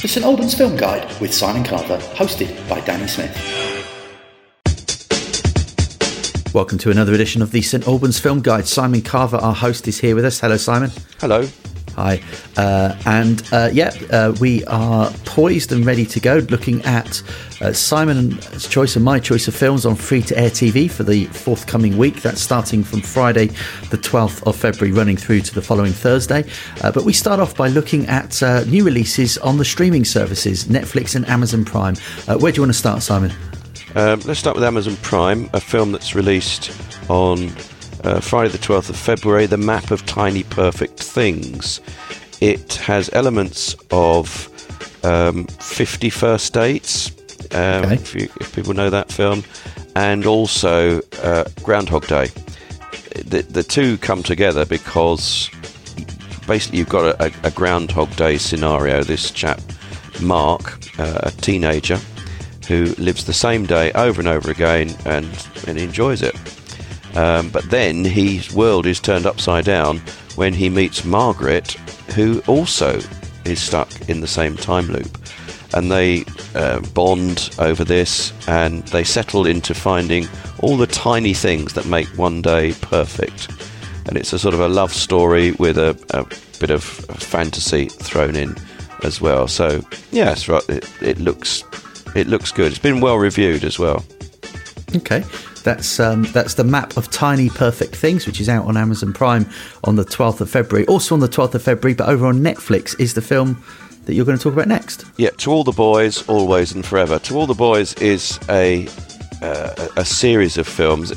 The St Albans Film Guide with Simon Carver, hosted by Danny Smith. Welcome to another edition of the St Albans Film Guide. Simon Carver, our host, is here with us. Hello, Simon. Hello. Hi. Uh, and uh, yeah, uh, we are poised and ready to go looking at uh, Simon's choice and my choice of films on free to air TV for the forthcoming week. That's starting from Friday, the 12th of February, running through to the following Thursday. Uh, but we start off by looking at uh, new releases on the streaming services, Netflix and Amazon Prime. where do you want to start, Simon? Um, let's start with Amazon Prime, a film that's released on uh, Friday, the 12th of February, The Map of Tiny Perfect Things. It has elements of um, 50 First Dates, um, okay. if, you, if, people know that film, and also uh, Groundhog Day. The, the two come together because basically you've got a, a Groundhog Day scenario. This chap, Mark, uh, a teenager, who lives the same day over and over again and, and enjoys it. Um, but then his world is turned upside down when he meets Margaret, who also is stuck in the same time loop. And they uh, bond over this and they settle into finding all the tiny things that make one day perfect. And it's a sort of a love story with a, a bit of fantasy thrown in as well. So, yes, right, it, it looks it looks good. It's been well reviewed as well. Okay. That's um, that's the map of tiny perfect things, which is out on Amazon Prime on the 12th of February. Also on the 12th of February, but over on Netflix is the film that you're going to talk about next. Yeah, To All the Boys, Always and Forever. To All the Boys is a uh, a series of films.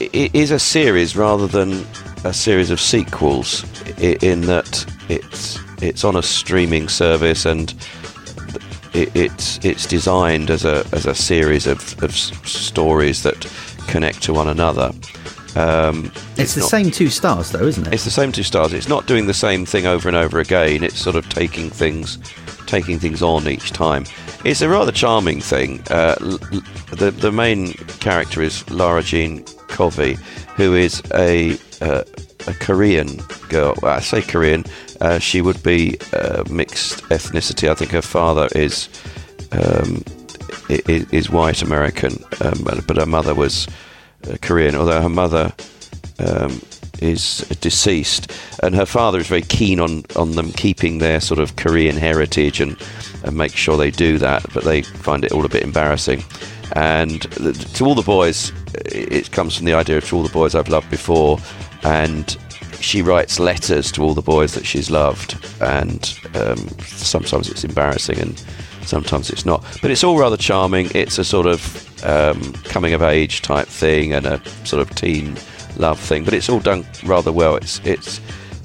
It is a series rather than a series of sequels, in that it's it's on a streaming service and it, it's it's designed as a as a series of, of stories that connect to one another. Um, it's, it's, the not, same two stars, though, isn't it? It's the same two stars. It's not doing the same thing over and over again. It's sort of taking things, taking things on each time. It's a rather charming thing. Uh, the the main character is Lara Jean Covey, who is a uh, a Korean girl. Well, I say Korean. Uh, she would be uh, mixed ethnicity. I think her father is um, is, is, white American, um, but her mother was uh, Korean. Although her mother um, is deceased, and her father is very keen on on them keeping their sort of Korean heritage and and make sure they do that. But they find it all a bit embarrassing. And to all the boys, it comes from the idea of to all the boys I've loved before and she writes letters to all the boys that she's loved, and um, sometimes it's embarrassing and sometimes it's not. But it's all rather charming. It's a sort of um, coming of age type thing and a sort of teen love thing, but it's all done rather well. It's it's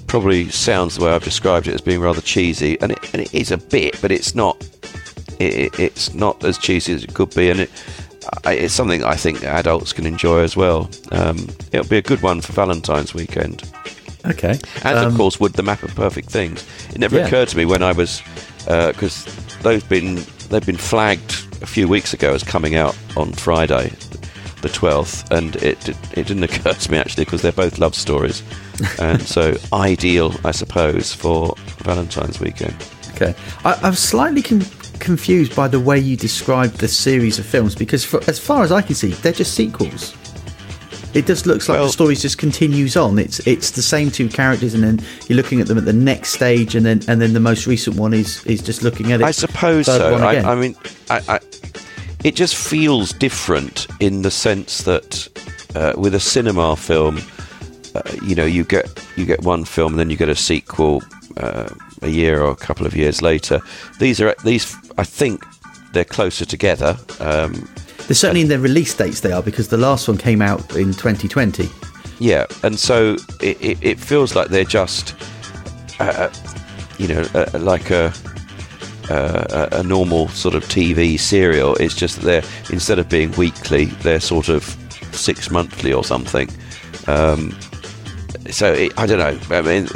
probably sounds the way I've described it as being rather cheesy, and it, and it is a bit, but it's not. It, it's not as cheesy as it could be, and it it's something I think adults can enjoy as well. Um, it'll be a good one for Valentine's weekend. Okay. And um, of course, would the map of perfect things. It never yeah. occurred to me when I was because uh, they've been they've been flagged a few weeks ago as coming out on Friday, the twelfth, and it it didn't occur to me actually because they're both love stories, and so ideal, I suppose, for Valentine's weekend. Okay, I, I'm slightly con- confused by the way you describe the series of films because, for, as far as I can see, they're just sequels. It just looks like well, the story just continues on. It's it's the same two characters, and then you're looking at them at the next stage, and then and then the most recent one is is just looking at it. I suppose so. I, I, mean, I, I, it just feels different in the sense that uh, with a cinema film, uh, you know, you get you get one film, and then you get a sequel. Uh, a year or a couple of years later. These are these. I think they're closer together. Um, they're certainly in their release dates. They are because the last one came out in 2020. Yeah, and so it, it, it feels like they're just, uh, uh you know, uh, like a, uh, a normal sort of TV serial. It's just that they're instead of being weekly, they're sort of six monthly or something. Um, so it, I don't know. I mean,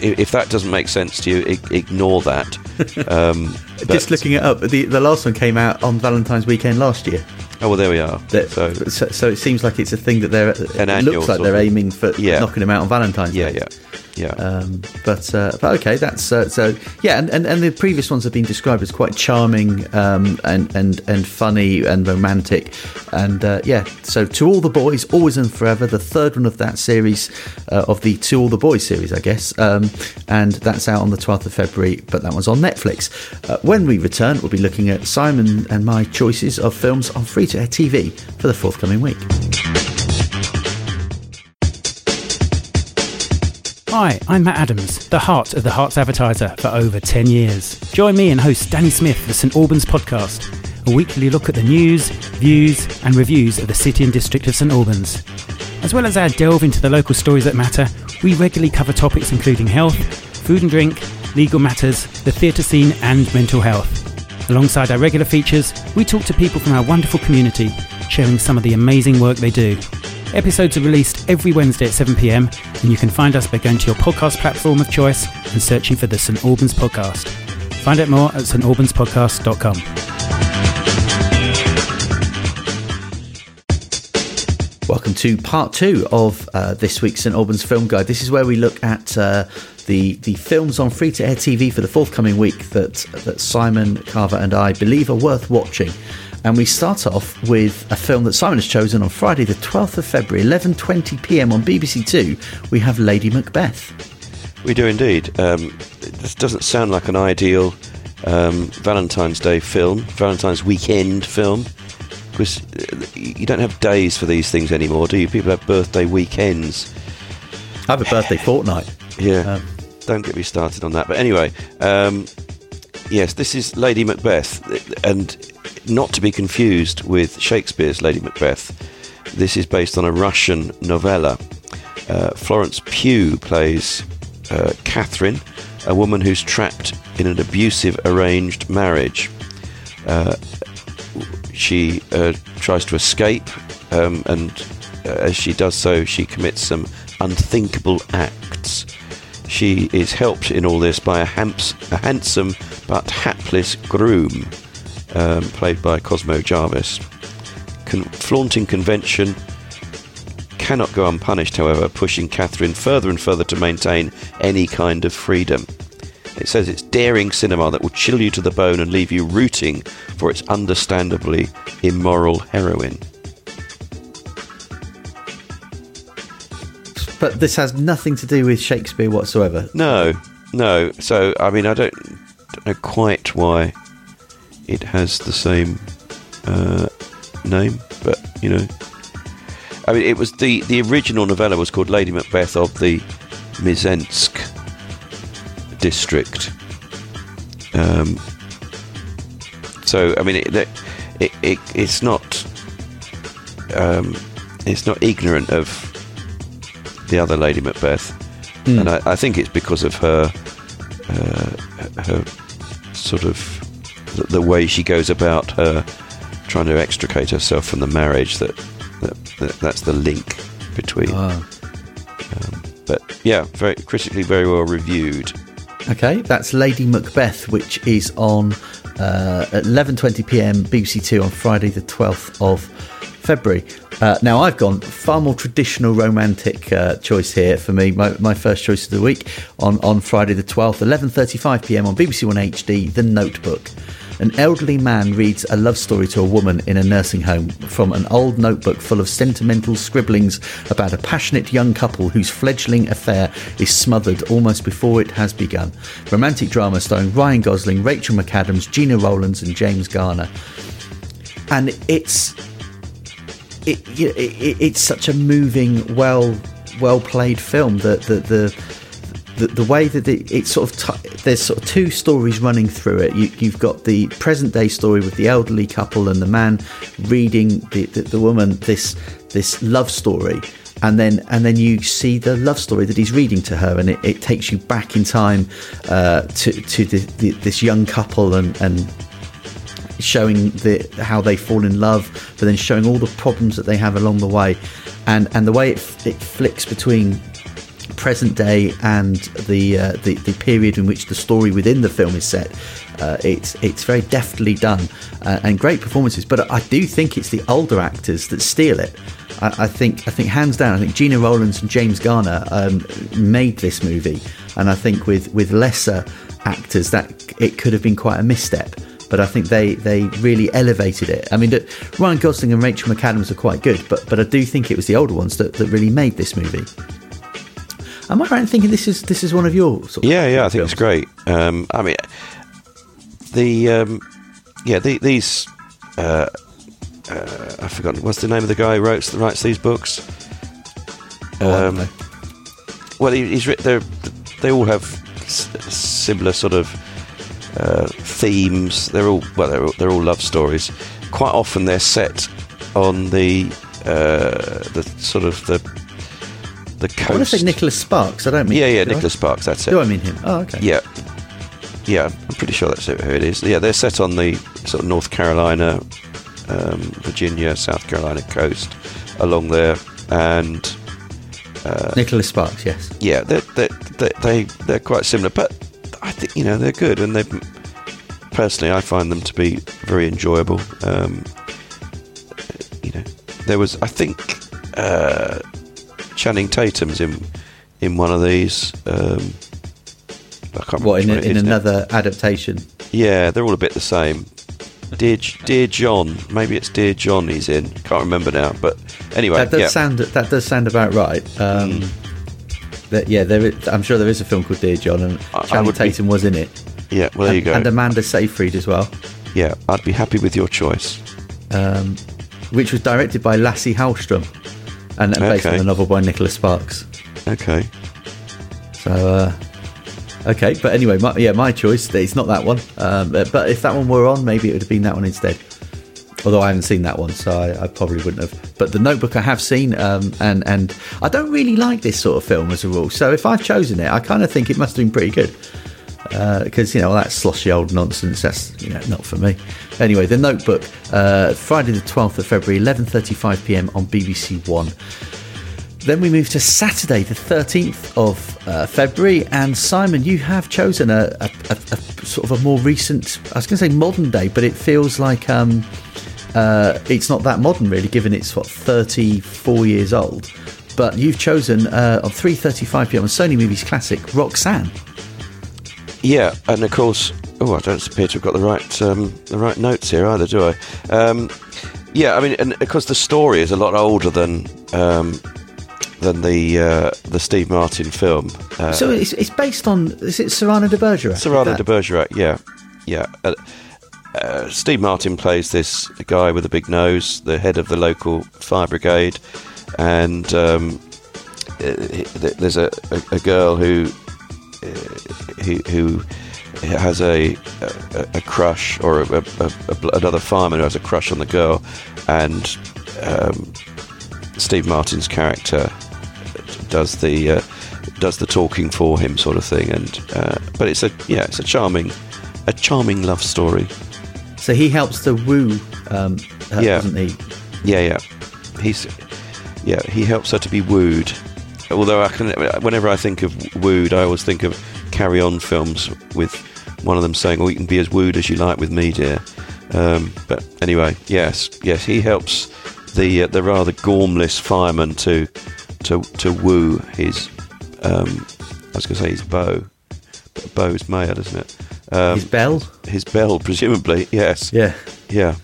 if that doesn't make sense to you, ignore that. Um, Just looking it up, the the last one came out on Valentine's weekend last year. Oh well, there we are. That, so, so, so, it seems like it's a thing that they're. An it looks like they're aiming for yeah. knocking them out on Valentine's. Yeah, Day. yeah. Yeah. Um, but, uh, but okay, that's uh, so yeah, and, and, and the previous ones have been described as quite charming um, and and and funny and romantic, and uh, yeah. So to all the boys, always and forever, the third one of that series uh, of the To All the Boys series, I guess, um, and that's out on the twelfth of February. But that one's on Netflix. Uh, when we return, we'll be looking at Simon and my choices of films on free to air TV for the forthcoming week. Hi, I'm Matt Adams, the heart of the Herts Advertiser for over 10 years. Join me and host Danny Smith for St Albans podcast, a weekly look at the news, views, and reviews of the city and district of St Albans. As well as our delve into the local stories that matter, we regularly cover topics including health, food and drink, legal matters, the theatre scene, and mental health. Alongside our regular features, we talk to people from our wonderful community, sharing some of the amazing work they do. Episodes are released every Wednesday at 7pm, and you can find us by going to your podcast platform of choice and searching for the St Albans Podcast. Find out more at stalbanspodcast.com. Welcome to part two of uh, this week's St Albans Film Guide. This is where we look at uh, the the films on free to air TV for the forthcoming week that that Simon Carver and I believe are worth watching. And we start off with a film that Simon has chosen on Friday, the 12th of February, 11:20 p.m. on BBC Two. We have Lady Macbeth. We do indeed. Um, this doesn't sound like an ideal um, Valentine's Day film, Valentine's weekend film, because uh, you don't have days for these things anymore, do you? People have birthday weekends. I have a birthday fortnight. Yeah. Um, don't get me started on that. But anyway, um, yes, this is Lady Macbeth, and not to be confused with Shakespeare's Lady Macbeth. This is based on a Russian novella. Uh, Florence Pugh plays uh, Catherine, a woman who's trapped in an abusive arranged marriage. Uh, she uh, tries to escape, um, and uh, as she does so, she commits some unthinkable acts. She is helped in all this by a, hamps- a handsome but hapless groom um, played by Cosmo Jarvis. Con- flaunting convention cannot go unpunished, however, pushing Catherine further and further to maintain any kind of freedom. It says it's daring cinema that will chill you to the bone and leave you rooting for its understandably immoral heroine. But this has nothing to do with Shakespeare whatsoever. No, no. So, I mean, I don't, don't know quite why it has the same uh, name, but you know, I mean, it was the the original novella was called Lady Macbeth of the Mtsensk district. Um, so I mean, it, it, it it's not um, it's not ignorant of the other Lady Macbeth, mm. and I, I, think it's because of her uh, her sort of the, the, way she goes about her trying to extricate herself from the marriage that, that, that that's the link between. Oh. Um, but yeah, very critically very well reviewed. Okay, that's Lady Macbeth, which is on uh, at 11:20 p.m. BBC Two on Friday, the 12th of February. Uh, now I've gone far more traditional romantic uh, choice here for me. My, my, first choice of the week on on Friday the 12th, 11:35 p.m. on BBC One HD, The Notebook. An elderly man reads a love story to a woman in a nursing home from an old notebook full of sentimental scribblings about a passionate young couple whose fledgling affair is smothered almost before it has begun. Romantic drama starring Ryan Gosling, Rachel McAdams, Gena Rowlands, and James Garner. And it's it, it, it's such a moving, well well played film that the, the the, the way that it, it sort of t- there's sort of two stories running through it. You, have got the present day story with the elderly couple and the man reading the, the, the woman this this love story, and then and then you see the love story that he's reading to her, and it, it takes you back in time uh, to to the, the, this young couple and and showing the how they fall in love, but then showing all the problems that they have along the way, and and the way it, it flicks between present day and the, uh, the, the period in which the story within the film is set. Uh, it's it's very deftly done uh, and great performances. But I do think it's the older actors that steal it. I, I think I think hands down, I think Gena Rowlands and James Garner um, made this movie, and I think with with lesser actors that it could have been quite a misstep. But I think they, they really elevated it. I mean, Ryan Gosling and Rachel McAdams are quite good, but but I do think it was the older ones that, that really made this movie. Am I right in thinking this is this is one of your sort of Yeah, yeah, I think films? it's great. Um, I mean, the um, yeah, the, these uh, uh, I forgot what's the name of the guy who writes writes these books. Oh, Um, know. Well, he, he's they're, they all have s- similar sort of uh, themes. They're all well, they're all, they're all love stories. Quite often, they're set on the uh, the sort of the the I want to say Nicholas Sparks. I don't mean yeah, yeah, do I? Nicholas Sparks. That's it. Do I mean him? Oh, okay. Yeah, yeah, I'm pretty sure that's who it is. Yeah, they're set on the sort of North Carolina, um, Virginia, South Carolina coast along there, and Nicholas Sparks. Yes. yeah, they're, they're, they they they're quite similar, but I think you know they're good, and they personally I find them to be very enjoyable. Um, you know, there was I think uh, Channing Tatum's in in one of these. Um, I can't remember What in, a, in now. another adaptation? Yeah, they're all a bit the same. Dear, Dear John, maybe it's Dear John he's in. Can't remember now, but anyway, That does yeah, sound that does sound about right. Um, that, yeah, there is, I'm sure there is a film called Dear John, and I- I Channing would be- Tatum was in it. yeah. Well, there you and, go. And Amanda Seyfried as well, yeah, I'd be happy with your choice. um, which was directed by Lasse Hallström, and, and based on the novel by Nicholas Sparks. Okay. So, uh, okay, but anyway, my, yeah, my choice. It's not that one, um, but, but if that one were on, maybe it would have been that one instead. Although I haven't seen that one, so I, I probably wouldn't have. But the Notebook I have seen, um, and and I don't really like this sort of film as a rule. So if I've chosen it, I kind of think it must have been pretty good. Because you know that sloshy old nonsense, that's you know not for me. Anyway, the Notebook, uh, Friday the twelfth of February, eleven thirty-five p.m. on BBC One. Then we move to Saturday, the 13th of uh, February. And Simon, you have chosen a, a, a, a sort of a more recent, I was going to say modern day, but it feels like um, uh, it's not that modern really, given it's what 34 years old. But you've chosen uh, on 3:35 p.m. on Sony Movies Classic, Roxanne. Yeah, and of course, oh, I don't appear to have got the right um, the right notes here either, do I? Um, yeah, I mean, and of course, the story is a lot older than um, than the uh, the Steve Martin film. Uh, So it's, it's based on is it Cyrano de Bergerac? Cyrano de Bergerac, yeah, yeah. Uh, uh, Steve Martin plays this guy with a big nose, the head of the local fire brigade, and um, uh, he- th- there's a, a, a girl who who, who has a, a, a crush, or a, another fireman who has a crush on the girl, and um, Steve Martin's character does the uh, does the talking for him, sort of thing. And uh, but it's a yeah, it's a charming a charming love story. So he helps to woo, um, uh, Yeah. doesn't he? Yeah, yeah. He's yeah, he helps her to be wooed. Although I can, whenever I think of wooed, I always think of Carry On films with one of them saying, "Oh, you can be as wooed as you like with me, dear." Um, but anyway, yes, yes, he helps the uh, the rather gormless fireman to to to woo his. Um, I was going to say his beau, but beau's male, isn't it? Um, His belle. his belle, presumably. Yes. Yeah. Yeah.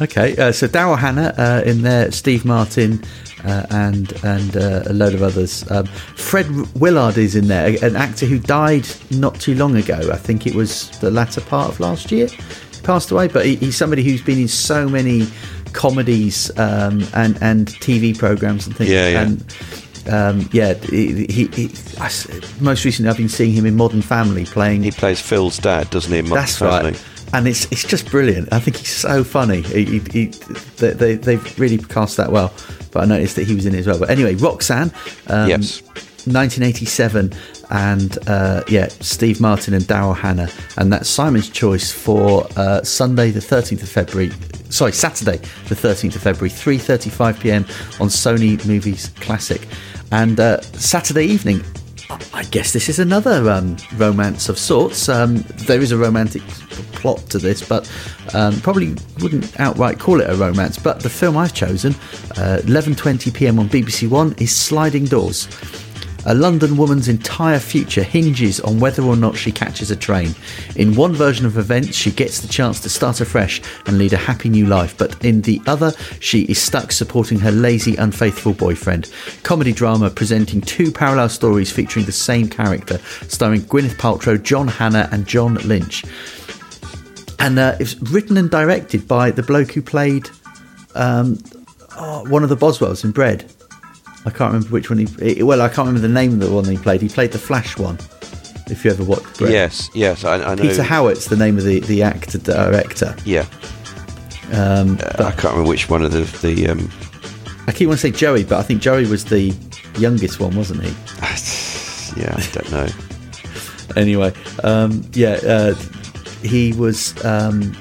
Okay, uh, so Daryl Hannah uh, in there, Steve Martin, uh, and and uh, a load of others. Um, Fred Willard is in there, an actor who died not too long ago. I think it was the latter part of last year. He passed away, but he, he's somebody who's been in so many comedies um, and and TV programs and things. Yeah, yeah. And, um, yeah, he, he, he, I most recently I've been seeing him in Modern Family playing He plays Phil's dad, doesn't he? in Modern that's Family? right. And it's it's just brilliant. I think he's so funny. He, he, he, they, they, they've really cast that well. But I noticed that he was in it as well. But anyway, Roxanne, um, Yes. 1987, and uh, yeah, Steve Martin and Daryl Hannah, and that's Simon's choice for uh, Sunday, the 13th of February. Sorry, Saturday, the 13th of February, 3:35 p.m. on Sony Movies Classic, and uh, Saturday evening. I guess this is another um, romance of sorts. Um, there is a romantic plot to this, but um, probably wouldn't outright call it a romance. But the film I've chosen, uh, 11:20 p.m. on BBC One, is Sliding Doors. A London woman's entire future hinges on whether or not she catches a train. In one version of events, she gets the chance to start afresh and lead a happy new life, but in the other, she is stuck supporting her lazy, unfaithful boyfriend. Comedy drama presenting two parallel stories featuring the same character, starring Gwyneth Paltrow, John Hannah, and John Lynch. And uh, it was written and directed by the bloke who played um, oh, one of the Boswells in Bread. I can't remember which one he. Well, I can't remember the name of the one he played. He played the Flash one. If you ever watched. Bread. Yes, yes, I, I know. Peter Howitt's the name of the the actor director. Yeah. Um, Uh, I can't remember which one of the the. Um, I keep wanting to say Joey, but I think Joey was the youngest one, wasn't he? yeah, I don't know. Anyway, um, yeah, uh, he was. Um,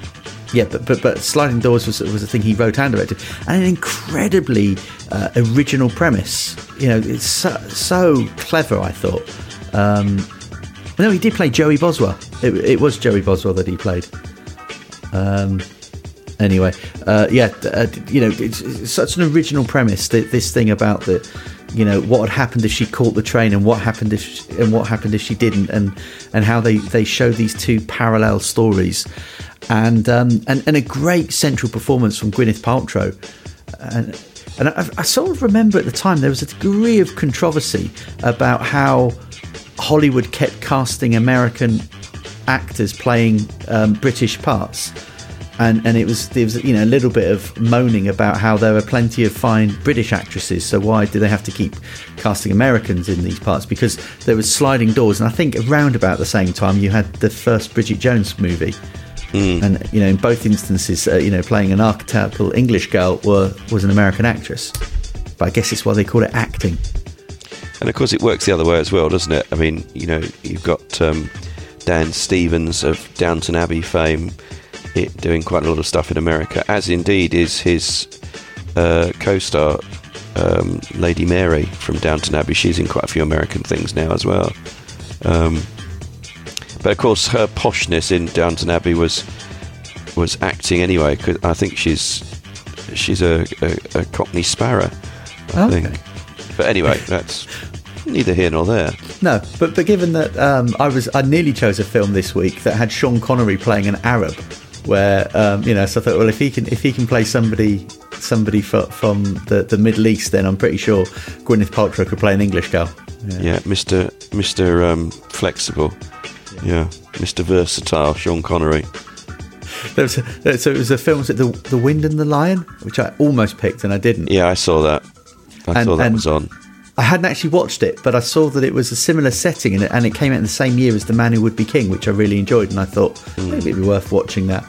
yeah, but, but but sliding doors was was a thing he wrote and directed, and an incredibly uh, original premise. You know, it's so, so clever. I thought. Um, no, he did play Joey Boswell. It, it was Joey Boswell that he played. Um, anyway, uh, yeah, uh, you know, it's, it's such an original premise. That this thing about the, you know, what had happened if she caught the train, and what happened if she, and what happened if she didn't, and and how they they show these two parallel stories, and um, and and a great central performance from Gwyneth Paltrow, and. And I, I sort of remember at the time there was a degree of controversy about how Hollywood kept casting American actors playing um, British parts, and and it was there was you know a little bit of moaning about how there are plenty of fine British actresses, so why do they have to keep casting Americans in these parts? Because there was sliding doors, and I think around about the same time you had the first Bridget Jones movie. And you know, in both instances, uh, you know, playing an archetypal English girl were, was an American actress. But I guess it's why they call it acting. And of course, it works the other way as well, doesn't it? I mean, you know, you've got um, Dan Stevens of Downton Abbey fame it, doing quite a lot of stuff in America, as indeed is his uh, co-star um, Lady Mary from Downton Abbey. She's in quite a few American things now as well. Um, but of course, her poshness in Downton Abbey was was acting anyway. Cause I think she's she's a, a, a Cockney sparrow. I Okay. think. But anyway, that's neither here nor there. No, but but given that um, I was I nearly chose a film this week that had Sean Connery playing an Arab, where um, you know, so I thought, well, if he can if he can play somebody somebody fro- from the, the Middle East, then I'm pretty sure Gwyneth Paltrow could play an English girl. Yeah, Mr. Mr. Um, flexible. Yeah, Mr. Versatile, Sean Connery. There was a, so it was a film was it the the Wind and the Lion, which I almost picked and I didn't. Yeah, I saw that. I And- saw that was on. I hadn't actually watched it, but I saw that it was a similar setting and it, and it came out in the same year as The Man Who Would Be King, which I really enjoyed, and I thought maybe it'd be worth watching that.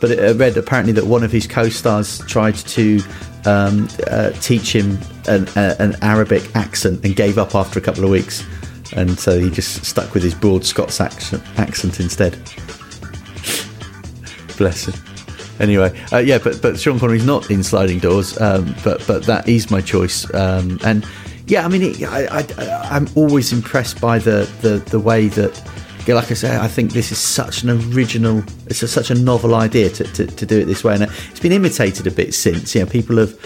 But it, I read apparently that one of his co-stars tried to um, uh, teach him an, uh, an Arabic accent and gave up after a couple of weeks, and so he just stuck with his broad Scots accent, accent instead. Bless him. Anyway, uh, yeah, but but Sean Connery's not in Sliding Doors, um, but but that is my choice, um, and yeah, I mean, it, I, I I'm always impressed by the the the way that. Like I say, I think this is such an original, it's a, such a novel idea to, to, to do it this way, and it's been imitated a bit since. You know, people have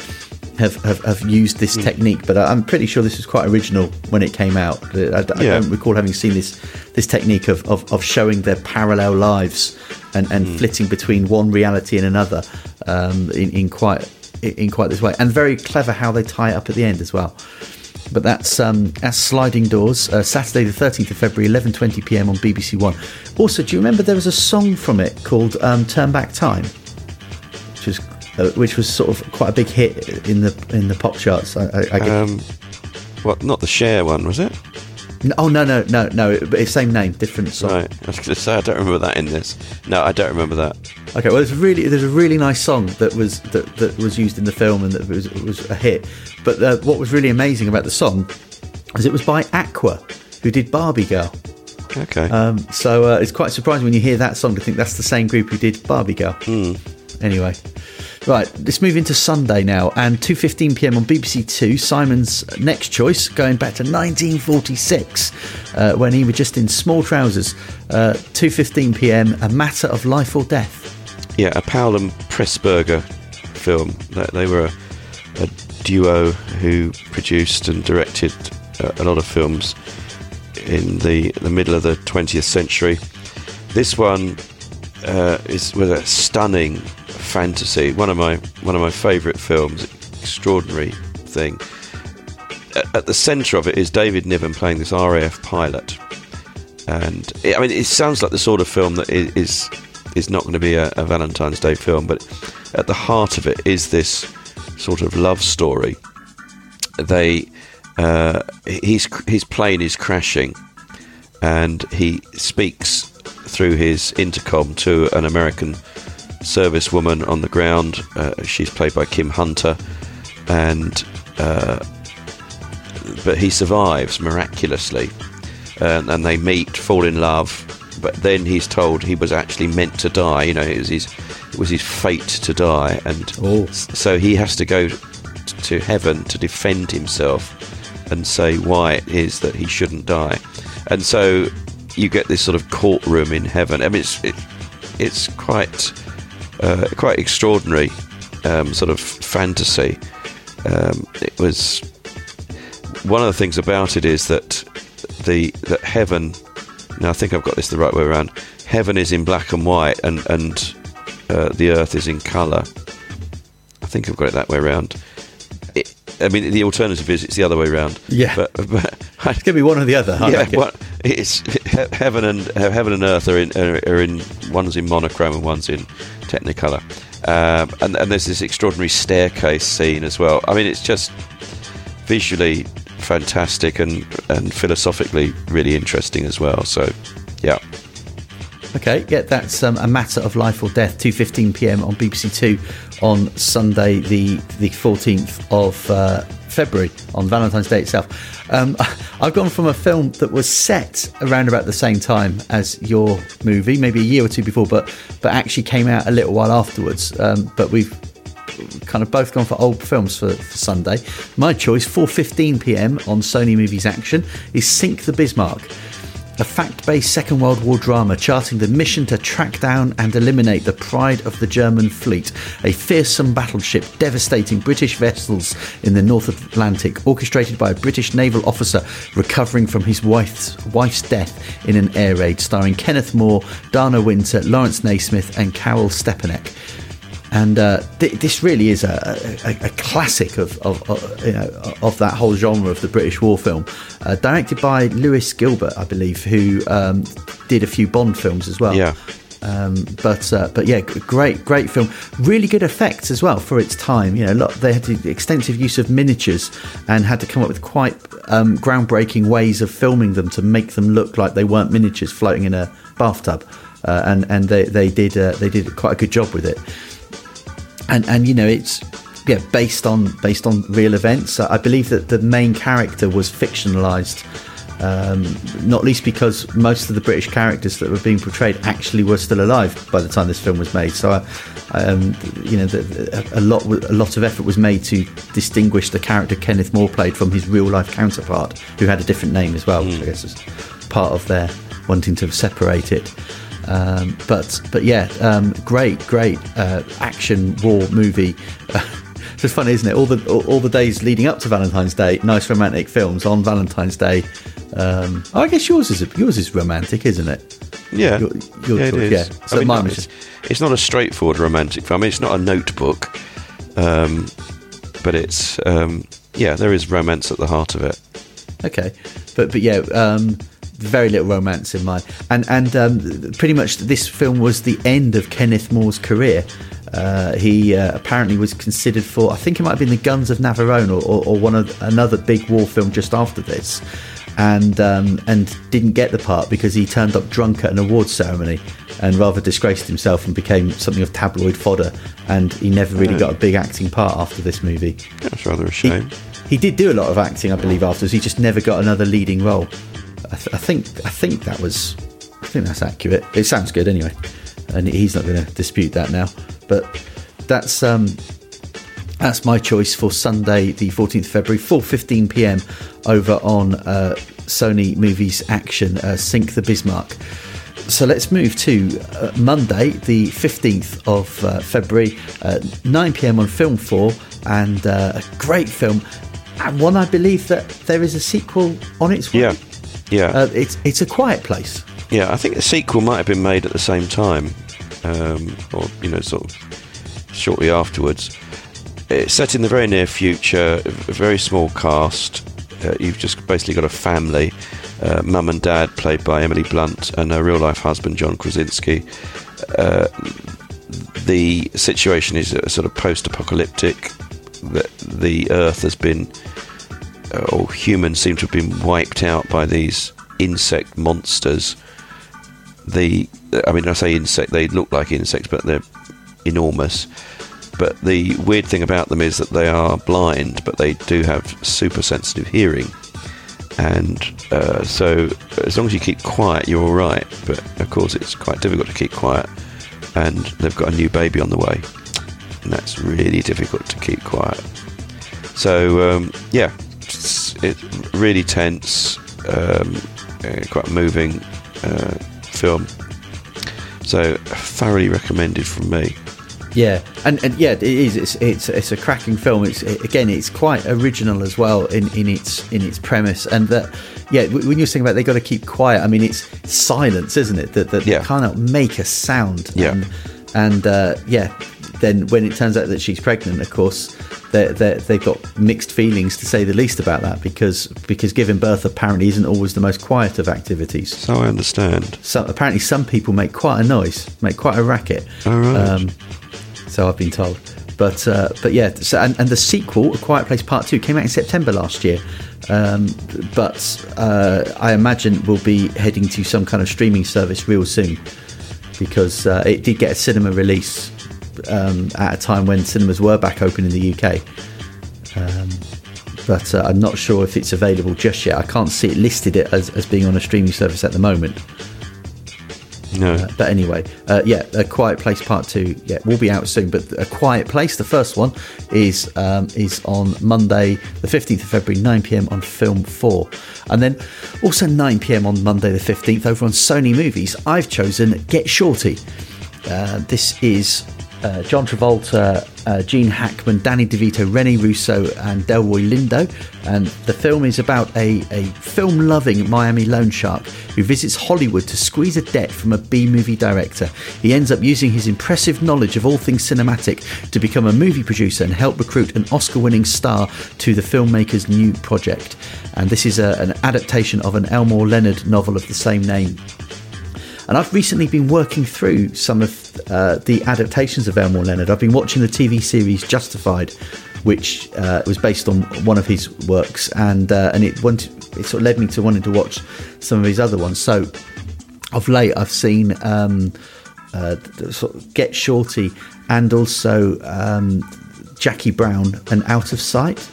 have, have, have used this technique, but I'm pretty sure this was quite original when it came out. I, I Yeah. don't recall having seen this this technique of, of, of showing their parallel lives and, and flitting between one reality and another um, in, in quite in quite this way, and very clever how they tie it up at the end as well. But that's um, that's Sliding Doors, uh, Saturday the 13th of February, 11:20 p.m. on BBC One. Also, do you remember there was a song from it called um, "Turn Back Time"? which was uh, which was sort of quite a big hit in the in the pop charts. I, I, I Um, what? Not the Cher one, was it? No- oh no no no no! It, but it's same name, different song. Right. I was going to say I don't remember that in this. No, I don't remember that. Okay, well, there's a really there's a really nice song that was that, that was used in the film and that was was a hit. But uh, what was really amazing about the song is it was by Aqua, who did Barbie Girl. Okay. Um, so uh, it's quite surprising when you hear that song to think that's the same group who did Barbie Girl. Anyway, right, let's move into Sunday now, and 2:15 p.m. on BBC Two. Simon's next choice, going back to 1946, uh, when he was just in small trousers. Uh, 2:15 p.m. A Matter of Life or Death. Yeah, a Powell and Pressburger film. They, were a, a, duo who produced and directed a, a lot of films in the the middle of the 20th century. This one uh, is was a stunning fantasy. One of my one of my favourite films. Extraordinary thing. At, at the centre of it is David Niven playing this RAF pilot, and it, I mean it sounds like the sort of film that is is not going to be a, a Valentine's Day film, but at the heart of it is this sort of love story. They uh, his his plane is crashing, and he speaks through his intercom to an American servicewoman on the ground. Uh, she's played by Kim Hunter, and uh, but he survives miraculously, and, and they meet, fall in love. But then he's told he was actually meant to die. You know, it was his it was his fate to die, and Oh. so he has to go to heaven to defend himself and say why it is that he shouldn't die. And so you get this sort of courtroom in heaven. I mean, it's it, it's quite uh, quite extraordinary um, sort of fantasy. Um, it was one of the things about it is that the that heaven. Now I think I've got this the right way around. Heaven is in black and white, and and uh, the earth is in colour. I think I've got it that way around. It, I mean, the alternative is it's the other way around. Yeah. but, but I, It's going to be one or the other. I yeah, reckon. what, it's he- heaven and heaven and earth are in are, are in one's in monochrome and one's in Technicolor, um, and and there's this extraordinary staircase scene as well. I mean, it's just visually fantastic and and philosophically really interesting as well. So, yeah, Okay, yeah, that's um, a matter of life or death. Two fifteen p.m. on BBC Two on Sunday, the the fourteenth of uh, February, on Valentine's Day itself. Um, I've gone from a film that was set around about the same time as your movie, maybe a year or two before, but but actually came out a little while afterwards. Um, but we've kind of both gone for old films for, for Sunday. My choice, 4:15 p.m. on Sony Movies Action, is Sink the Bismarck. A fact based Second World War drama charting the mission to track down and eliminate the pride of the German fleet, a fearsome battleship devastating British vessels in the North Atlantic, orchestrated by a British naval officer recovering from his wife's, wife's death in an air raid, starring Kenneth More, Dana Wynter, Laurence Naismith, and Karel Stepanek and uh, th- this really is a, a, a classic of, of, of, you know, of that whole genre of the British war film, uh, directed by Lewis Gilbert, I believe, who um, did a few Bond films as well. Yeah. Um, but uh, but yeah, great great film. Really good effects as well for its time. You know, lot, they had the extensive use of miniatures and had to come up with quite um, groundbreaking ways of filming them to make them look like they weren't miniatures floating in a bathtub. Uh, and and they they did uh, they did quite a good job with it and and you know it's yeah based on based on real events. I believe that the main character was fictionalized, um, not least because most of the British characters that were being portrayed actually were still alive by the time this film was made. So, I, um, you know, the, a lot a lot of effort was made to distinguish the character Kenneth More played from his real life counterpart, who had a different name as well. Which I guess is part of their wanting to separate it. Um, but but yeah, um, great great uh, action war movie. it's just funny, isn't it? All the all, all the days leading up to Valentine's Day, nice romantic films on Valentine's Day. Um, oh, I guess yours is yours is romantic, isn't it? yeah, Your- your yeah, it is. yeah. So I mean, mine was it's, it's not a straightforward romantic film. I mean, it's not a notebook, um, but it's um, yeah, there is romance at the heart of it. Okay, but but yeah, um, very little romance in mine, and and um, pretty much this film was the end of Kenneth More's career. Uh, he uh, apparently was considered for, I think it might have been the Guns of Navarone or, or, or one of another big war film just after this, and um, and didn't get the part because he turned up drunk at an awards ceremony and rather disgraced himself and became something of tabloid fodder, and he never really got a big acting part after this movie. That's rather a He, shame. he did do a lot of acting, I believe, afterwards. He just never got another leading role. I, th- I think I think that was I think that's accurate. It sounds good anyway, and he's not going to dispute that now. But that's um, that's my choice for Sunday, the 14th of February, 4:15 p.m. over on uh, Sony Movies Action, uh, Sink the Bismarck. So let's move to uh, Monday, the 15th of uh, February, uh, 9 pm on Film 4, and uh, a great film, and one I believe that there is a sequel on its way. Yeah, yeah. Uh, it's, it's A Quiet Place. Yeah, I think the sequel might have been made at the same time, um, or you know, sort of shortly afterwards. It's set in the very near future, a very small cast. Uh, you've just basically got a family, uh, mum and dad, played by Emily Blunt, and her real life husband, John Krasinski. Uh, the situation is a sort of post apocalyptic. The, the Earth has been, or humans seem to have been wiped out by these insect monsters. The I mean I say insect they look like insects but they're enormous. But the weird thing about them is that they are blind but they do have super sensitive hearing. And uh, so as long as you keep quiet you're all right. But of course it's quite difficult to keep quiet. And they've got a new baby on the way. And that's really difficult to keep quiet. So um, yeah it's, it's really tense um, uh, quite moving uh, film. So thoroughly recommended from me. Yeah, and, and yeah, it is. It's, it's it's a cracking film. It's it, again, it's quite original as well in, in its in its premise, and that yeah, when you're saying about they got to keep quiet, I mean it's silence, isn't it? That that Yeah. they cannot make a sound. Yeah. and, and uh, yeah, then when it turns out that she's pregnant, of course, they they've got mixed feelings to say the least about that because because giving birth apparently isn't always the most quiet of activities. So I understand. So apparently, some people make quite a noise, make quite a racket. All right. Um, so I've been told. But uh, but yeah, so, and, and the sequel, A Quiet Place Part Two, came out in September last year. Um, but uh, I imagine we'll be heading to some kind of streaming service real soon because uh, it did get a cinema release um, at a time when cinemas were back open in the UK. Um, but uh, I'm not sure if it's available just yet. I can't see it listed it as, as being on a streaming service at the moment. No. Uh, but anyway, uh, yeah, A Quiet Place Part Two, yeah, will be out soon. But A Quiet Place, the first one, is um, is on Monday, the fifteenth of February, nine pm on Film Four, and then also nine pm on Monday the fifteenth over on Sony Movies. I've chosen Get Shorty. Uh, this is uh, John Travolta, uh, Gene Hackman, Danny DeVito, Rene Russo, and Delroy Lindo. And the film is about a, a film loving Miami loan shark who visits Hollywood to squeeze a debt from a B movie director. He ends up using his impressive knowledge of all things cinematic to become a movie producer and help recruit an Oscar winning star to the filmmaker's new project. And this is a, an adaptation of an Elmore Leonard novel of the same name. And I've recently been working through some of uh, the adaptations of Elmore Leonard. I've been watching the TV series Justified, which uh, was based on one of his works, and uh, and it wanted, it sort of led me to wanting to watch some of his other ones. So of late, I've seen um, uh, sort of Get Shorty and also um, Jackie Brown and Out of Sight.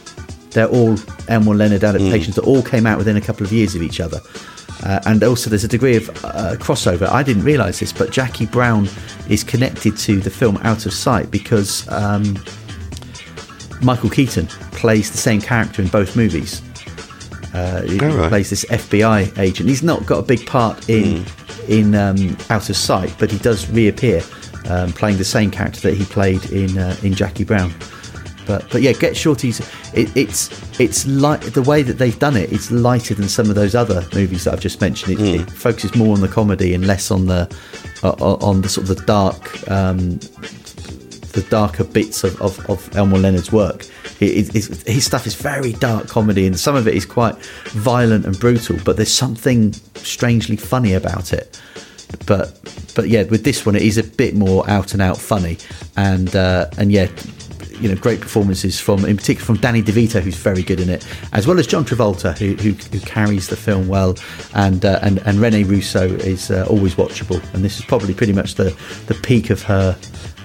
They're all Elmore Leonard adaptations that all came out within a couple of years of each other. Uh, and also, there's a degree of uh, crossover. I didn't realise this, but Jackie Brown is connected to the film Out of Sight because um, Michael Keaton plays the same character in both movies. Uh, he Oh, right. plays this FBI agent. He's not got a big part in in um, Out of Sight, but he does reappear, um, playing the same character that he played in uh, in Jackie Brown. But but yeah, Get Shorty's it, it's it's like the way that they've done it. It's lighter than some of those other movies that I've just mentioned. It, it focuses more on the comedy and less on the uh, on the sort of the dark um, the darker bits of, of, of Elmore Leonard's work. It, it, his stuff is very dark comedy, and some of it is quite violent and brutal. But there's something strangely funny about it. But but yeah, with this one, it is a bit more out and out funny, and uh, and yeah. You know, great performances from, in particular, from Danny DeVito, who's very good in it, as well as John Travolta, who who, who carries the film well, and uh, and and Rene Russo is uh, always watchable, and this is probably pretty much the the peak of her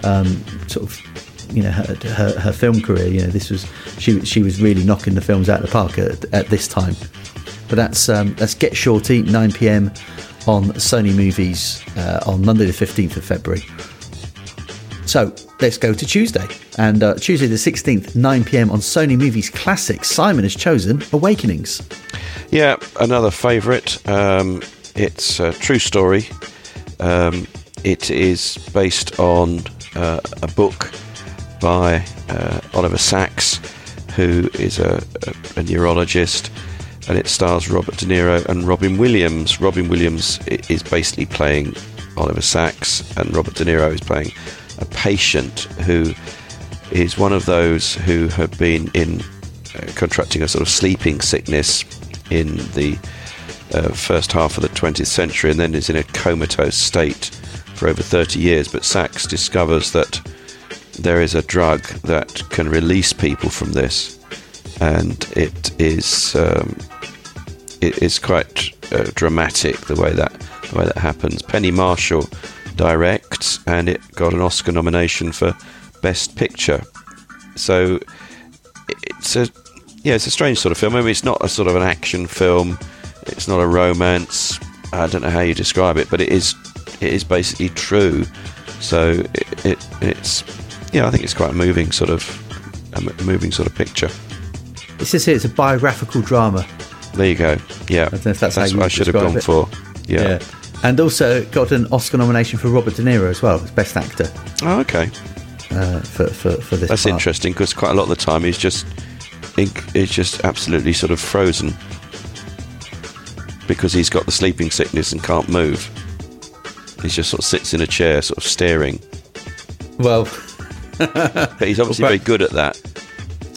um, sort of you know her, her, her film career. You know, this was she she was really knocking the films out of the park at, at this time. But that's um, that's Get Shorty, 9 p.m. on Sony Movies uh, on Monday the 15th of February. So let's go to Tuesday. And uh, Tuesday the 16th, 9 pm on Sony Movies Classic, Simon has chosen Awakenings. Yeah, another favourite. Um, it's a true story. Um, it is based on uh, a book by uh, Oliver Sacks, who is a, a, a, neurologist, and it stars Robert De Niro and Robin Williams. Robin Williams is basically playing Oliver Sacks, and Robert De Niro is playing a patient who is one of those who have been in uh, contracting a sort of sleeping sickness in the uh, first half of the 20th century and then is in a comatose state for over 30 years. But Sacks discovers that there is a drug that can release people from this, and it is um, it is quite uh, dramatic the way that the way that happens. Penny Marshall directs, and it got an Oscar nomination for Best Picture. So it's a yeah, it's a strange sort of film. I mean, it's not a sort of an action film. It's not a romance. I don't know how you describe it, but it is it is basically true. So it, it it's yeah, I think it's quite a moving sort of a moving sort of picture. It says here it's a biographical drama. There you go. Yeah, I don't know if that's, that's what I should have gone it. for. Yeah. yeah. And also got an Oscar nomination for Robert De Niro as well as Best Actor. Oh, okay. Uh, for, for for this. That's part. interesting because quite a lot of the time he's just he's just absolutely sort of frozen because he's got the sleeping sickness and can't move. He just sort of sits in a chair, sort of staring. Well, but he's obviously well, very good at that.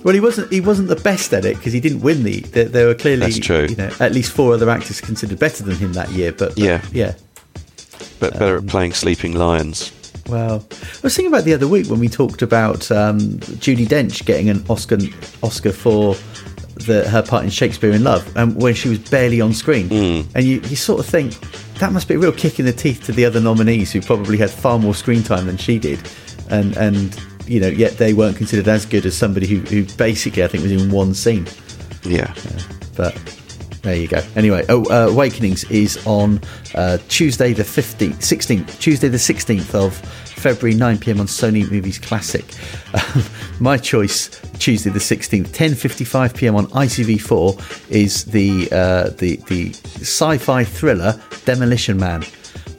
Well, he wasn't. He wasn't the best at it because he didn't win the. There, there were clearly, That's true. You know, at least four other actors considered better than him that year. But, but yeah, yeah, but better um, at playing sleeping lions. Well, I was thinking about the other week when we talked about um, Judi Dench getting an Oscar Oscar for the, her part in Shakespeare in Love, and um, when she was barely on screen, mm. and you, you sort of think that must be a real kick in the teeth to the other nominees who probably had far more screen time than she did, and and you know yet they weren't considered as good as somebody who, who basically I think was in one scene. Yeah, uh, but there you go. Anyway, oh, uh, Awakenings is on uh, Tuesday the 15th, 16th, Tuesday the 16th of February, 9 pm on Sony Movies Classic. my choice, Tuesday the 16th, 10:55 pm on ITV4 is the uh, the the sci-fi thriller Demolition Man.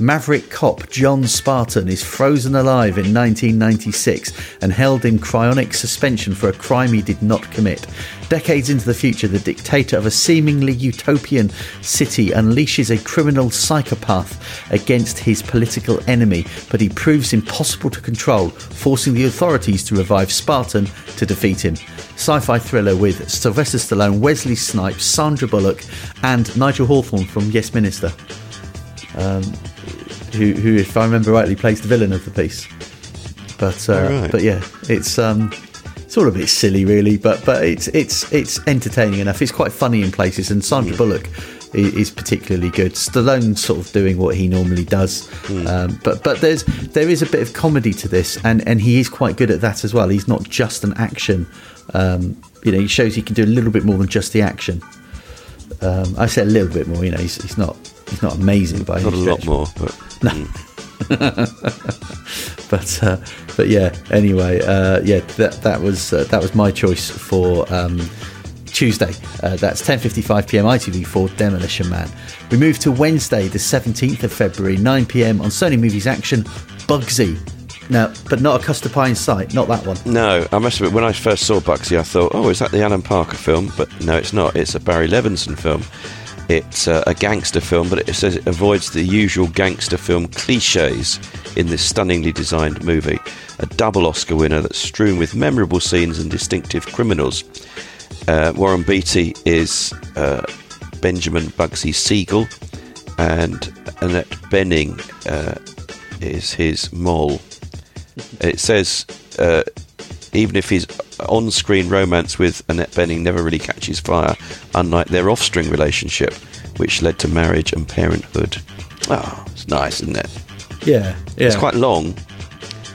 Maverick cop John Spartan is frozen alive in 1996 and held in cryonic suspension for a crime he did not commit. Decades into the future, the dictator of a seemingly utopian city unleashes a criminal psychopath against his political enemy, but he proves impossible to control, forcing the authorities to revive Spartan to defeat him. Sci fi thriller with Sylvester Stallone, Wesley Snipes, Sandra Bullock, and Nigel Hawthorne from Yes Minister. Um, who, who, if I remember rightly, plays the villain of the piece. But uh, right. but yeah, it's um, it's all a bit silly, really, but but it's it's it's entertaining enough. It's quite funny in places, and Sandra mm. Bullock is, is, particularly good. Stallone's sort of doing what he normally does, mm. um, but but there's there is a bit of comedy to this, and and he is quite good at that as well. He's not just an action. Um, you know, he shows he can do a little bit more than just the action. Um, I say a little bit more. You know, he's, he's not he's not amazing by not a stretch. lot more, but no. Mm. but uh, but yeah. Anyway, uh, yeah, that that was uh, that was my choice for um, Tuesday. Uh, that's 10:55 p.m. ITV4 Demolition Man. We move to Wednesday, the 17th of February, 9 p.m. on Sony Movies Action. Bugsy. Now, but not a custard pie in sight. Not that one. No, I must admit, when I first saw Bugsy, I thought, oh, is that the Alan Parker film? But no, it's not. It's a Barry Levinson film. It's uh, a gangster film, but it says it avoids the usual gangster film cliches in this stunningly designed movie. A double Oscar winner that's strewn with memorable scenes and distinctive criminals. Uh, Warren Beatty is uh, Benjamin Bugsy Siegel, and Annette Bening uh, is his mole. It says uh, even if his on screen romance with Annette Bening never really catches fire, unlike their offspring relationship, which led to marriage and parenthood. Oh, it's nice, isn't it? Yeah, yeah. It's quite long.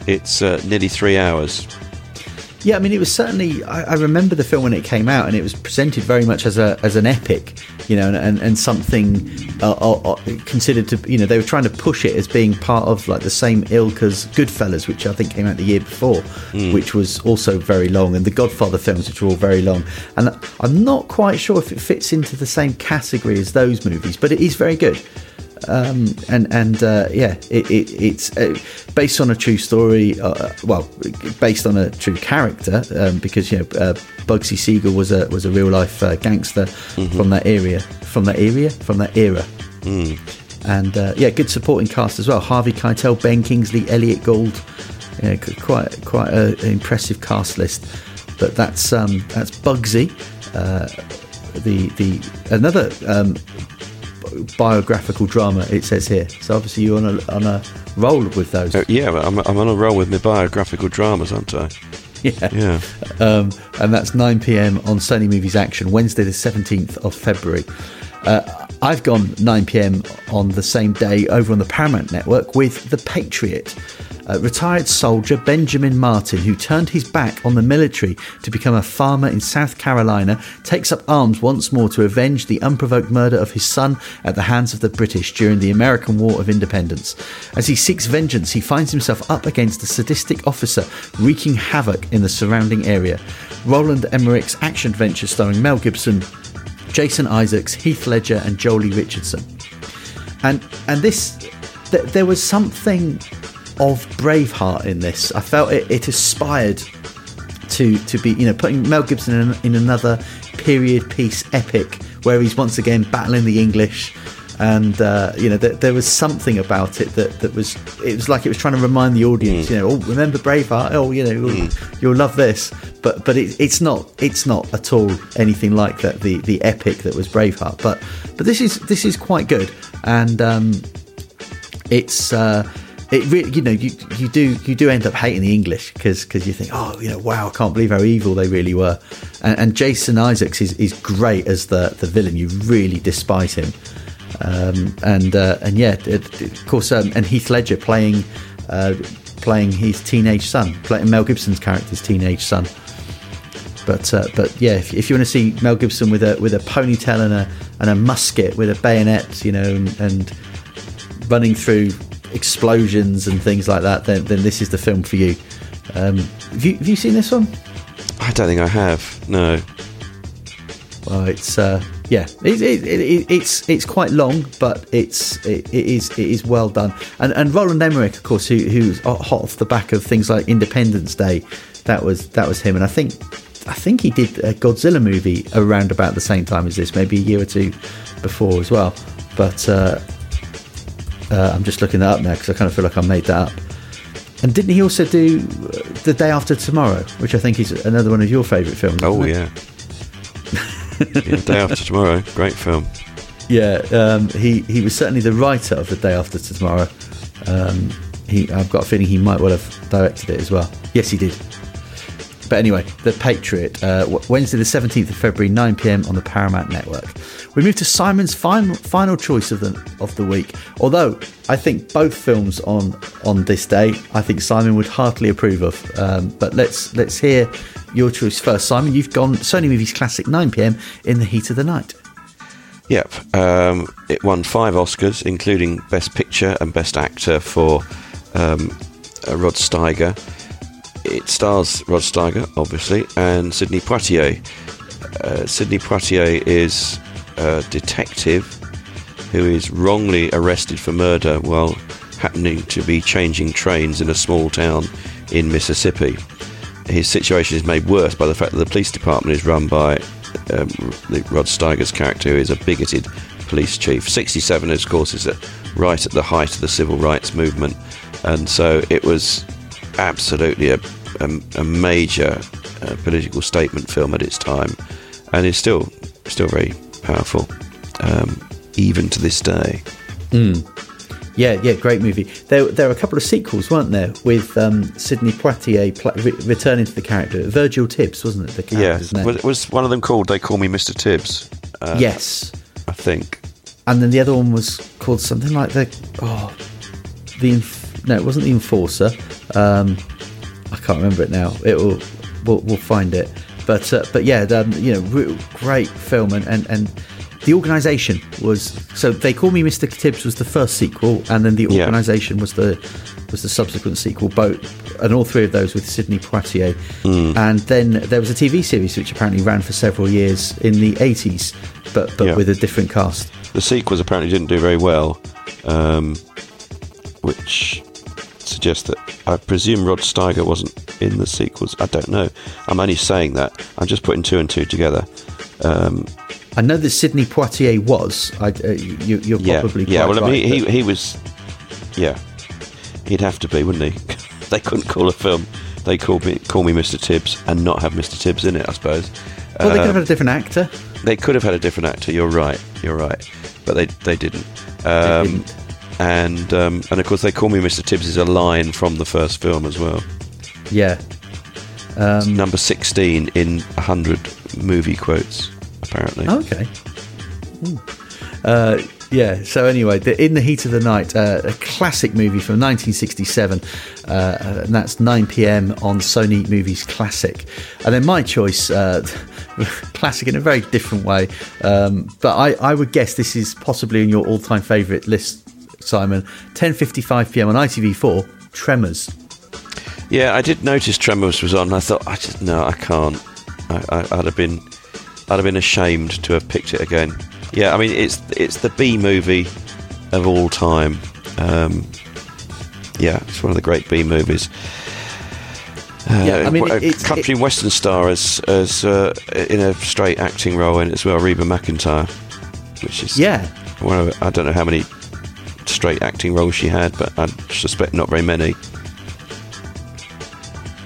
It's uh, nearly three hours. Yeah, I mean, it was certainly. I, I, remember the film when it came out, and it was presented very much as a as an epic, you know, and and, something uh, uh, uh, considered to, you know, they were trying to push it as being part of like the same ilk as Goodfellas, which I think came out the year before, mm. which was also very long, and the Godfather films, which were all very long. And I'm not quite sure if it fits into the same category as those movies, but it is very good. Um, and and uh, yeah, it, it, it's uh, based on a true story. Uh, well, based on a true character, um, because you know uh, Bugsy Siegel was a was a real life uh, gangster mm-hmm. from that area, from that area, from that era. Mm. And uh, yeah, good supporting cast as well. Harvey Keitel, Ben Kingsley, Elliott Gould. Yeah, quite quite an impressive cast list. But that's um, that's Bugsy. the the another um, biographical drama. It says here. So obviously you're on a on a roll with those. Uh, yeah, I'm, I'm on a roll with my biographical dramas, aren't I? Yeah, yeah. Um, and that's 9 p.m. on Sony Movies Action, Wednesday the 17th of February. Uh, I've gone 9 p.m. on the same day over on the Paramount Network with The Patriot uh, retired soldier Benjamin Martin, who turned his back on the military to become a farmer in South Carolina, takes up arms once more to avenge the unprovoked murder of his son at the hands of the British during the American War of Independence. As he seeks vengeance, he finds himself up against a sadistic officer wreaking havoc in the surrounding area. Roland Emmerich's action adventure starring Mel Gibson, Jason Isaacs, Heath Ledger, and Joely Richardson. And and this, th- there was something of Braveheart in this. I felt it, it aspired to to be, you know, putting Mel Gibson in, in another period piece epic where he's once again battling the English and uh, you know th- there was something about it that, that was it was like it was trying to remind the audience mm. you know oh remember Braveheart oh you know mm. you'll love this but but it, it's not it's not at all anything like that the the epic that was Braveheart but but this is this is quite good and um, it's uh, it really, you know, you you do you do end up hating the English because because you think, oh, you know, wow, I can't believe how evil they really were. And, and Jason Isaacs is, is great as the the villain. You really despise him. Um, and uh, and yeah, it, of course, um, and Heath Ledger playing uh, playing his teenage son, playing Mel Gibson's character's teenage son. But uh, but yeah, if, if, you want to see Mel Gibson with a with a ponytail and a and a musket with a bayonet, you know, and, and running through explosions and things like that, then, then this is the film for you. Um, have you. Have you seen this one? I don't think I have. No. Well, it's uh, yeah, it, it, it, it's it's quite long, but it's it, is it is well done. And and Roland Emmerich, of course, who who's hot off the back of things like Independence Day, that was that was him. And I think I think he did a Godzilla movie around about the same time as this, maybe a year or two before as well. But uh, uh, I'm just looking that up now because I kind of feel like I made that up. And didn't he also do uh, The Day After Tomorrow, which I think is another one of your favourite films? Oh, yeah. yeah. Day After Tomorrow, great film. Yeah, um, he, he was certainly the writer of The Day After Tomorrow. Um, he, I've got a feeling he might well have directed it as well. Yes, he did. But anyway, The Patriot, uh, Wednesday the 17th of February, 9 pm on the Paramount Network. We move to Simon's final, final choice of the, of the week. Although I think both films on, on this day, I think Simon would heartily approve of. Um, but let's, let's hear your choice first. Simon, you've gone Sony Movies Classic 9 pm in the heat of the night. Yep. Um, it won five Oscars, including Best Picture and Best Actor for um, Rod Steiger it stars Rod Steiger, obviously, and Sidney Poitier. Uh, Sidney Poitier is a detective who is wrongly arrested for murder while happening to be changing trains in a small town in Mississippi. His situation is made worse by the fact that the police department is run by um, Rod Steiger's character, who is a bigoted police chief. 67, of course, is right at the height of the civil rights movement, and so it was absolutely a, a, a major uh, political statement film at its time, and is still still very powerful, um, even to this day. Mm. Yeah, yeah, great movie. There, there were a couple of sequels, weren't there, with um, Sidney Poitier pl- re- returning to the character. Virgil Tibbs, wasn't it? The character's yeah. name. Was, was one of them called "They Call Me Mr. Tibbs"? Uh, yes, I think. And then the other one was called something like the oh, the no, it wasn't the Enforcer. Um, I can't remember it now. It will. we'll, we'll find it. But uh, but yeah, the, um, you know, re- great film and and. and the organisation was so they call me Mr. Tibbs was the first sequel, and then the Yeah. organisation was the was the subsequent sequel. Both and all three of those with Sidney Poitier, and then there was a TV series which apparently ran for several years in the eighties, but but Yeah. with a different cast. The sequels apparently didn't do very well, um, which suggests that I presume Rod Steiger wasn't in the sequels. I don't know. I'm only saying that. I'm just putting two and two together. Um, I know that Sidney Poitier was. I, uh, you, you're yeah, probably yeah. Well, I mean, he, but- he was. Yeah, he'd have to be, wouldn't he? they couldn't call a film. They called me call me Mr. Tibbs and not have Mr. Tibbs in it. I suppose. well, they could have Um, had a different actor. They could have had a different actor. You're right. You're right. But they they didn't. Um, didn't. And um, and of course they call me Mr. Tibbs is a line from the first film as well. Yeah. Um, Number sixteen in hundred movie quotes apparently. Okay. Uh, yeah. So anyway, the, in the heat of the night, uh, a classic movie from 1967, uh, and that's 9 p.m. on Sony Movies Classic. And then my choice, uh, classic in a very different way, um, but I, I would guess this is possibly in your all-time favourite list, Simon. 10:55 p.m. on ITV4. Tremors. Yeah, I did notice Tremors was on. I thought I just no, I can't. I, I, I'd have been I'd have been ashamed to have picked it again. Yeah, I mean it's it's the B movie of all time. Um, yeah, it's one of the great B movies. Uh, Yeah, I mean, country and western star as as uh, in a straight acting role in it as well, Reba McEntire, which is Yeah. one of I don't know how many straight acting roles she had, but I suspect not very many.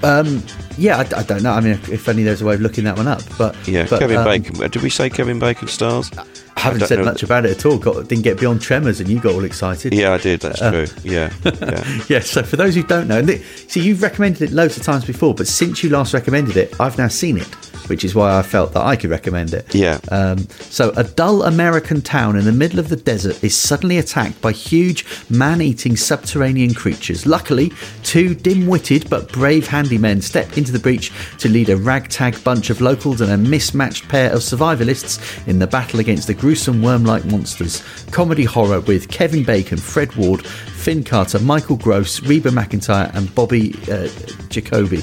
Um, yeah, I, I don't know. I mean, if, if only there's a way of looking that one up. But Yeah, but, Kevin um, Bacon. Did we say Kevin Bacon stars? I haven't don't said know. much about it at all. Got, didn't get beyond Tremors, and you got all excited. Yeah, I did. That's Uh. true. Yeah, yeah. Yeah. So for those who don't know, and th- see, you've recommended it loads of times before, but since you last recommended it, I've now seen it, which is why I felt that I could recommend it. Yeah. Um, so a dull American town in the middle of the desert is suddenly attacked by huge man-eating subterranean creatures. Luckily, two dim-witted but brave handymen step into the breach to lead a ragtag bunch of locals and a mismatched pair of survivalists in the battle against the gruesome worm-like monsters. Comedy horror with Kevin Bacon, Fred Ward, Finn Carter, Michael Gross, Reba McEntire, and Bobby uh, Jacoby.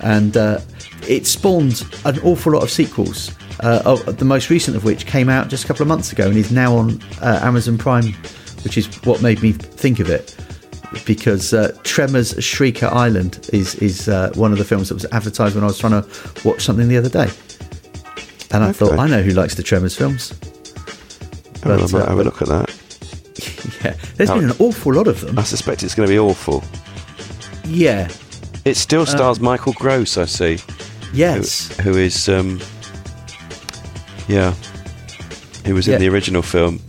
And uh, it spawned an awful lot of sequels. Uh, the most recent of which came out just a couple of months ago and is now on uh, Amazon Prime, which is what made me think of it. Because uh, Tremors Shrieker Island is is uh, one of the films that was advertised when I was trying to watch something the other day, and I thought I know who likes the Tremors films. Well, I But, might uh, have a look at that. Yeah, there's Oh. been an awful lot of them. I suspect it's going to be awful. Yeah, It still Uh. stars Michael Gross, I see, yes, who is, um, yeah, who was Yeah. in the original film.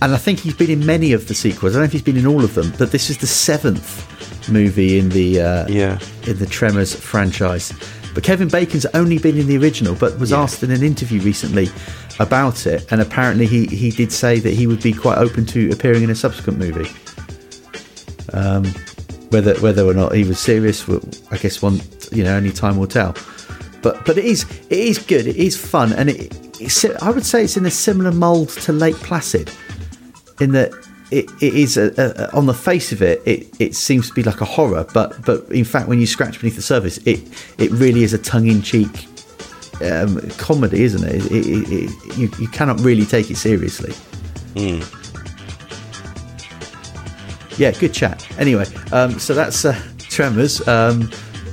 and I think he's been in many of the sequels. I don't know if he's been in all of them, but this is the seventh movie in the uh, Yeah, in the Tremors franchise. But Kevin Bacon's only been in the original, but was Yeah. asked in an interview recently about it, and apparently he, he did say that he would be quite open to appearing in a subsequent movie. Um, whether whether or not he was serious, I guess one you know only time will tell. But but it is it is good. It is fun, and it it's, I would say it's in a similar mould to Lake Placid, in that it, it is a, a, on the face of it, it it seems to be like a horror, but but in fact when you scratch beneath the surface, it it really is a tongue in cheek um, comedy, isn't it? It, it? You you cannot really take it seriously. Yeah, good chat. Anyway, um, so that's uh, Tremors. Um,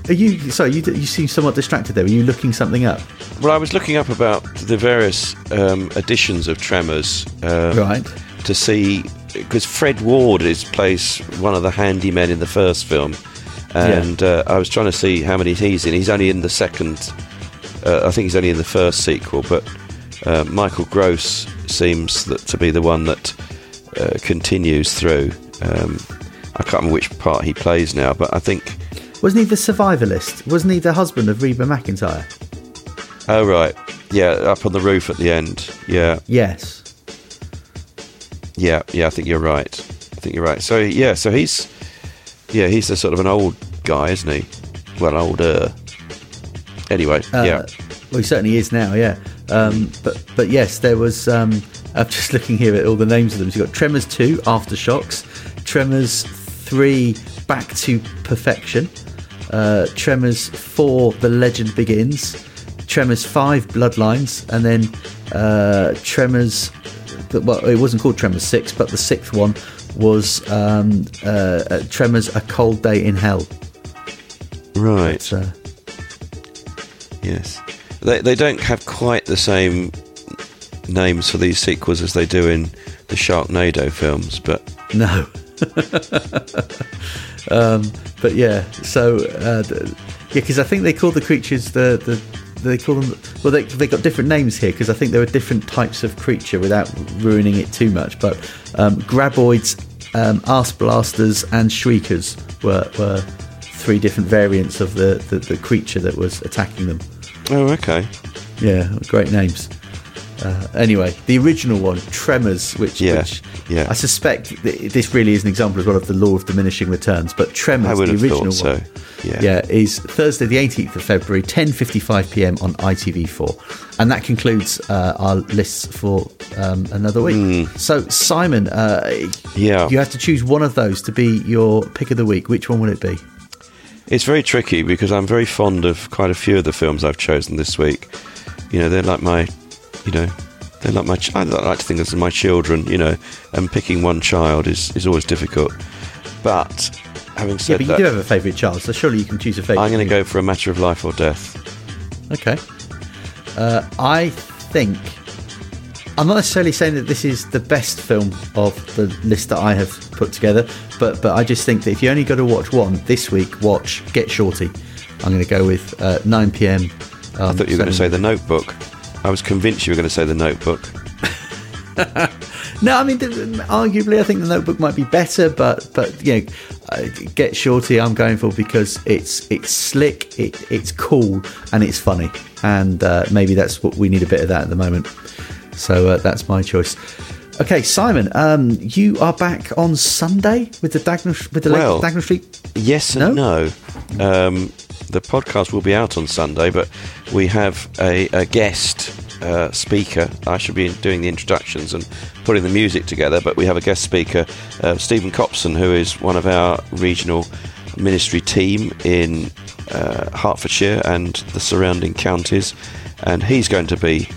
are you sorry? You you seem somewhat distracted there. Were you looking something up? well, I was looking up about the various um, editions of Tremors, um, Right. to see because Fred Ward is plays one of the handymen in the first film, and uh, I was trying to see how many he's in. He's only in the second. Uh, I think he's only in the first sequel, but uh, Michael Gross seems that to be the one that uh, continues through. Um, I can't remember which part he plays now, but I think. Wasn't he the survivalist? Wasn't he the husband of Reba McEntire? Oh right, yeah, up on the roof at the end. Yeah, Yes. Yeah, yeah, I think you're right. I think you're right. So yeah, so he's yeah, he's a sort of an old guy, isn't he? Well, older. anyway, Uh, yeah. Well, he certainly is now, yeah. Um, but but yes, there was. Um, I'm just looking here at all the names of them. So you've got Tremors 2, Aftershocks, Tremors 3, Back to Perfection, uh, Tremors 4, The Legend Begins, Tremors 5, Bloodlines, and then uh, Tremors. Well, it wasn't called Tremors 6, but the sixth one was um, uh, uh, Tremors A Cold Day in Hell. Right. It's, uh, Yes. They, they don't have quite the same names for these sequels as they do in the Sharknado films, but No. um, but yeah, so uh, yeah, because I think they call the creatures the the they call them well they they got different names here because I think there were different types of creature without ruining it too much. But um, graboids, um, arse blasters, and shriekers were were three different variants of the, the the creature that was attacking them. oh, okay. Yeah, great names. Uh, anyway, the original one, Tremors, which, Yeah, which yeah. I suspect th- this really is an example as well of the law of diminishing returns. But Tremors, the original thought one, so. Yeah. is Thursday, the 18th of February, 10:55 p.m. on ITV4, and that concludes uh, our lists for um, another week. So, Simon, uh. Yeah. you have to choose one of those to be your pick of the week. Which one will it be? It's very tricky because I'm very fond of quite a few of the films I've chosen this week. You know, they're like my, you know, they're like my. Ch- I like to think of my children. You know, and picking one child is is always difficult. But having Yeah, said but you that, do have a favourite child, so surely you can choose a favourite. I'm going to go for a matter of life or death. Okay. Uh, I think I'm not necessarily saying that this is the best film of the list that I have put together, but but I just think that if you only got to watch one this week, watch Get Shorty. I'm going to go with uh, 9 p.m. I thought you were going to say The Notebook. I was convinced you were going to say The Notebook. No, I mean, arguably, I think the Notebook might be better, but but you know, uh, Get Shorty, I'm going for because it's it's slick, it, it's cool, and it's funny, and uh, maybe that's what we need a bit of that at the moment. So uh, that's my choice. Okay, Simon, um, you are back on Sunday with the Dagnall with the Well- Dagnall Street. Yes and no. Um, the podcast will be out on Sunday, but we have a, a guest uh, speaker. I should be doing the introductions and putting the music together, but we have a guest speaker, uh, Stephen Copson, who is one of our regional ministry team in uh, Hertfordshire and the surrounding counties, and he's going to be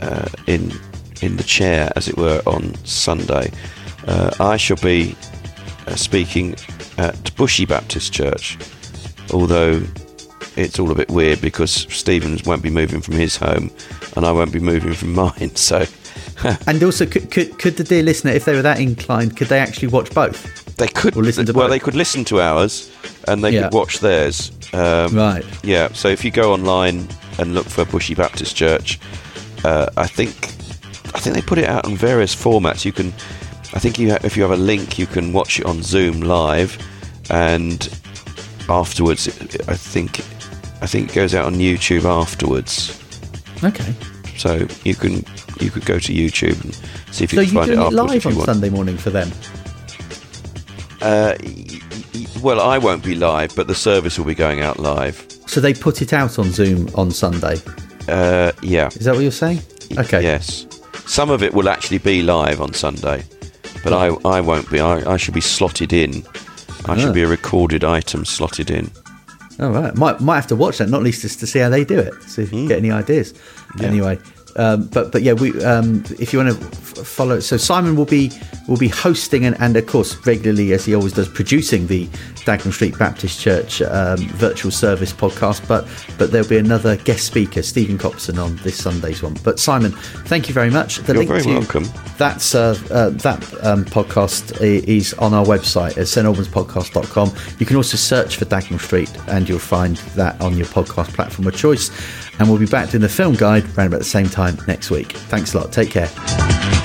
uh, in in the chair, as it were, on Sunday. Uh, I shall be uh, speaking at Bushey Baptist Church, although it's all a bit weird because Stephen's won't be moving from his home and I won't be moving from mine. So And also, could, could could the dear listener, if they were that inclined, could they actually watch both? they could Or listen to well, both. they could listen to ours and they Yeah. could watch theirs. Um, Right. Yeah. So if you go online and look for Bushey Baptist Church, uh, I think I think they put it out in various formats. You can, I think you ha- if you have a link, you can watch it on Zoom live, and afterwards, I think I think it goes out on YouTube afterwards. Okay. So you can you could go to YouTube and see if you So can you're find it doing it afterwards if live on want. Sunday morning for them. Uh, y- y- well, I won't be live, but the service will be going out live. So they put it out on Zoom on Sunday. Uh, yeah. Is that what you're saying? Okay. Yes. Some of it will actually be live on Sunday, but I, I won't be. I, I should be slotted in. I Ah. should be a recorded item slotted in. All right. Might might have to watch that, not least just to see how they do it, see if you Hmm. get any ideas. Anyway, um, but but yeah, we um, if you want to f- follow, so Simon will be will be hosting and, and of course regularly as he always does producing the Dagnall Street Baptist Church um, virtual service podcast. But but there'll be another guest speaker, Stephen Copson, on this Sunday's one. But Simon, thank you very much. The You're link very to welcome. That's uh, uh, that um, podcast is on our website at stalbanspodcast.com. You can also search for Dagnall Street and you'll find that on your podcast platform of choice. And we'll be back doing the film guide around about the same time next week. Thanks a lot. Take care.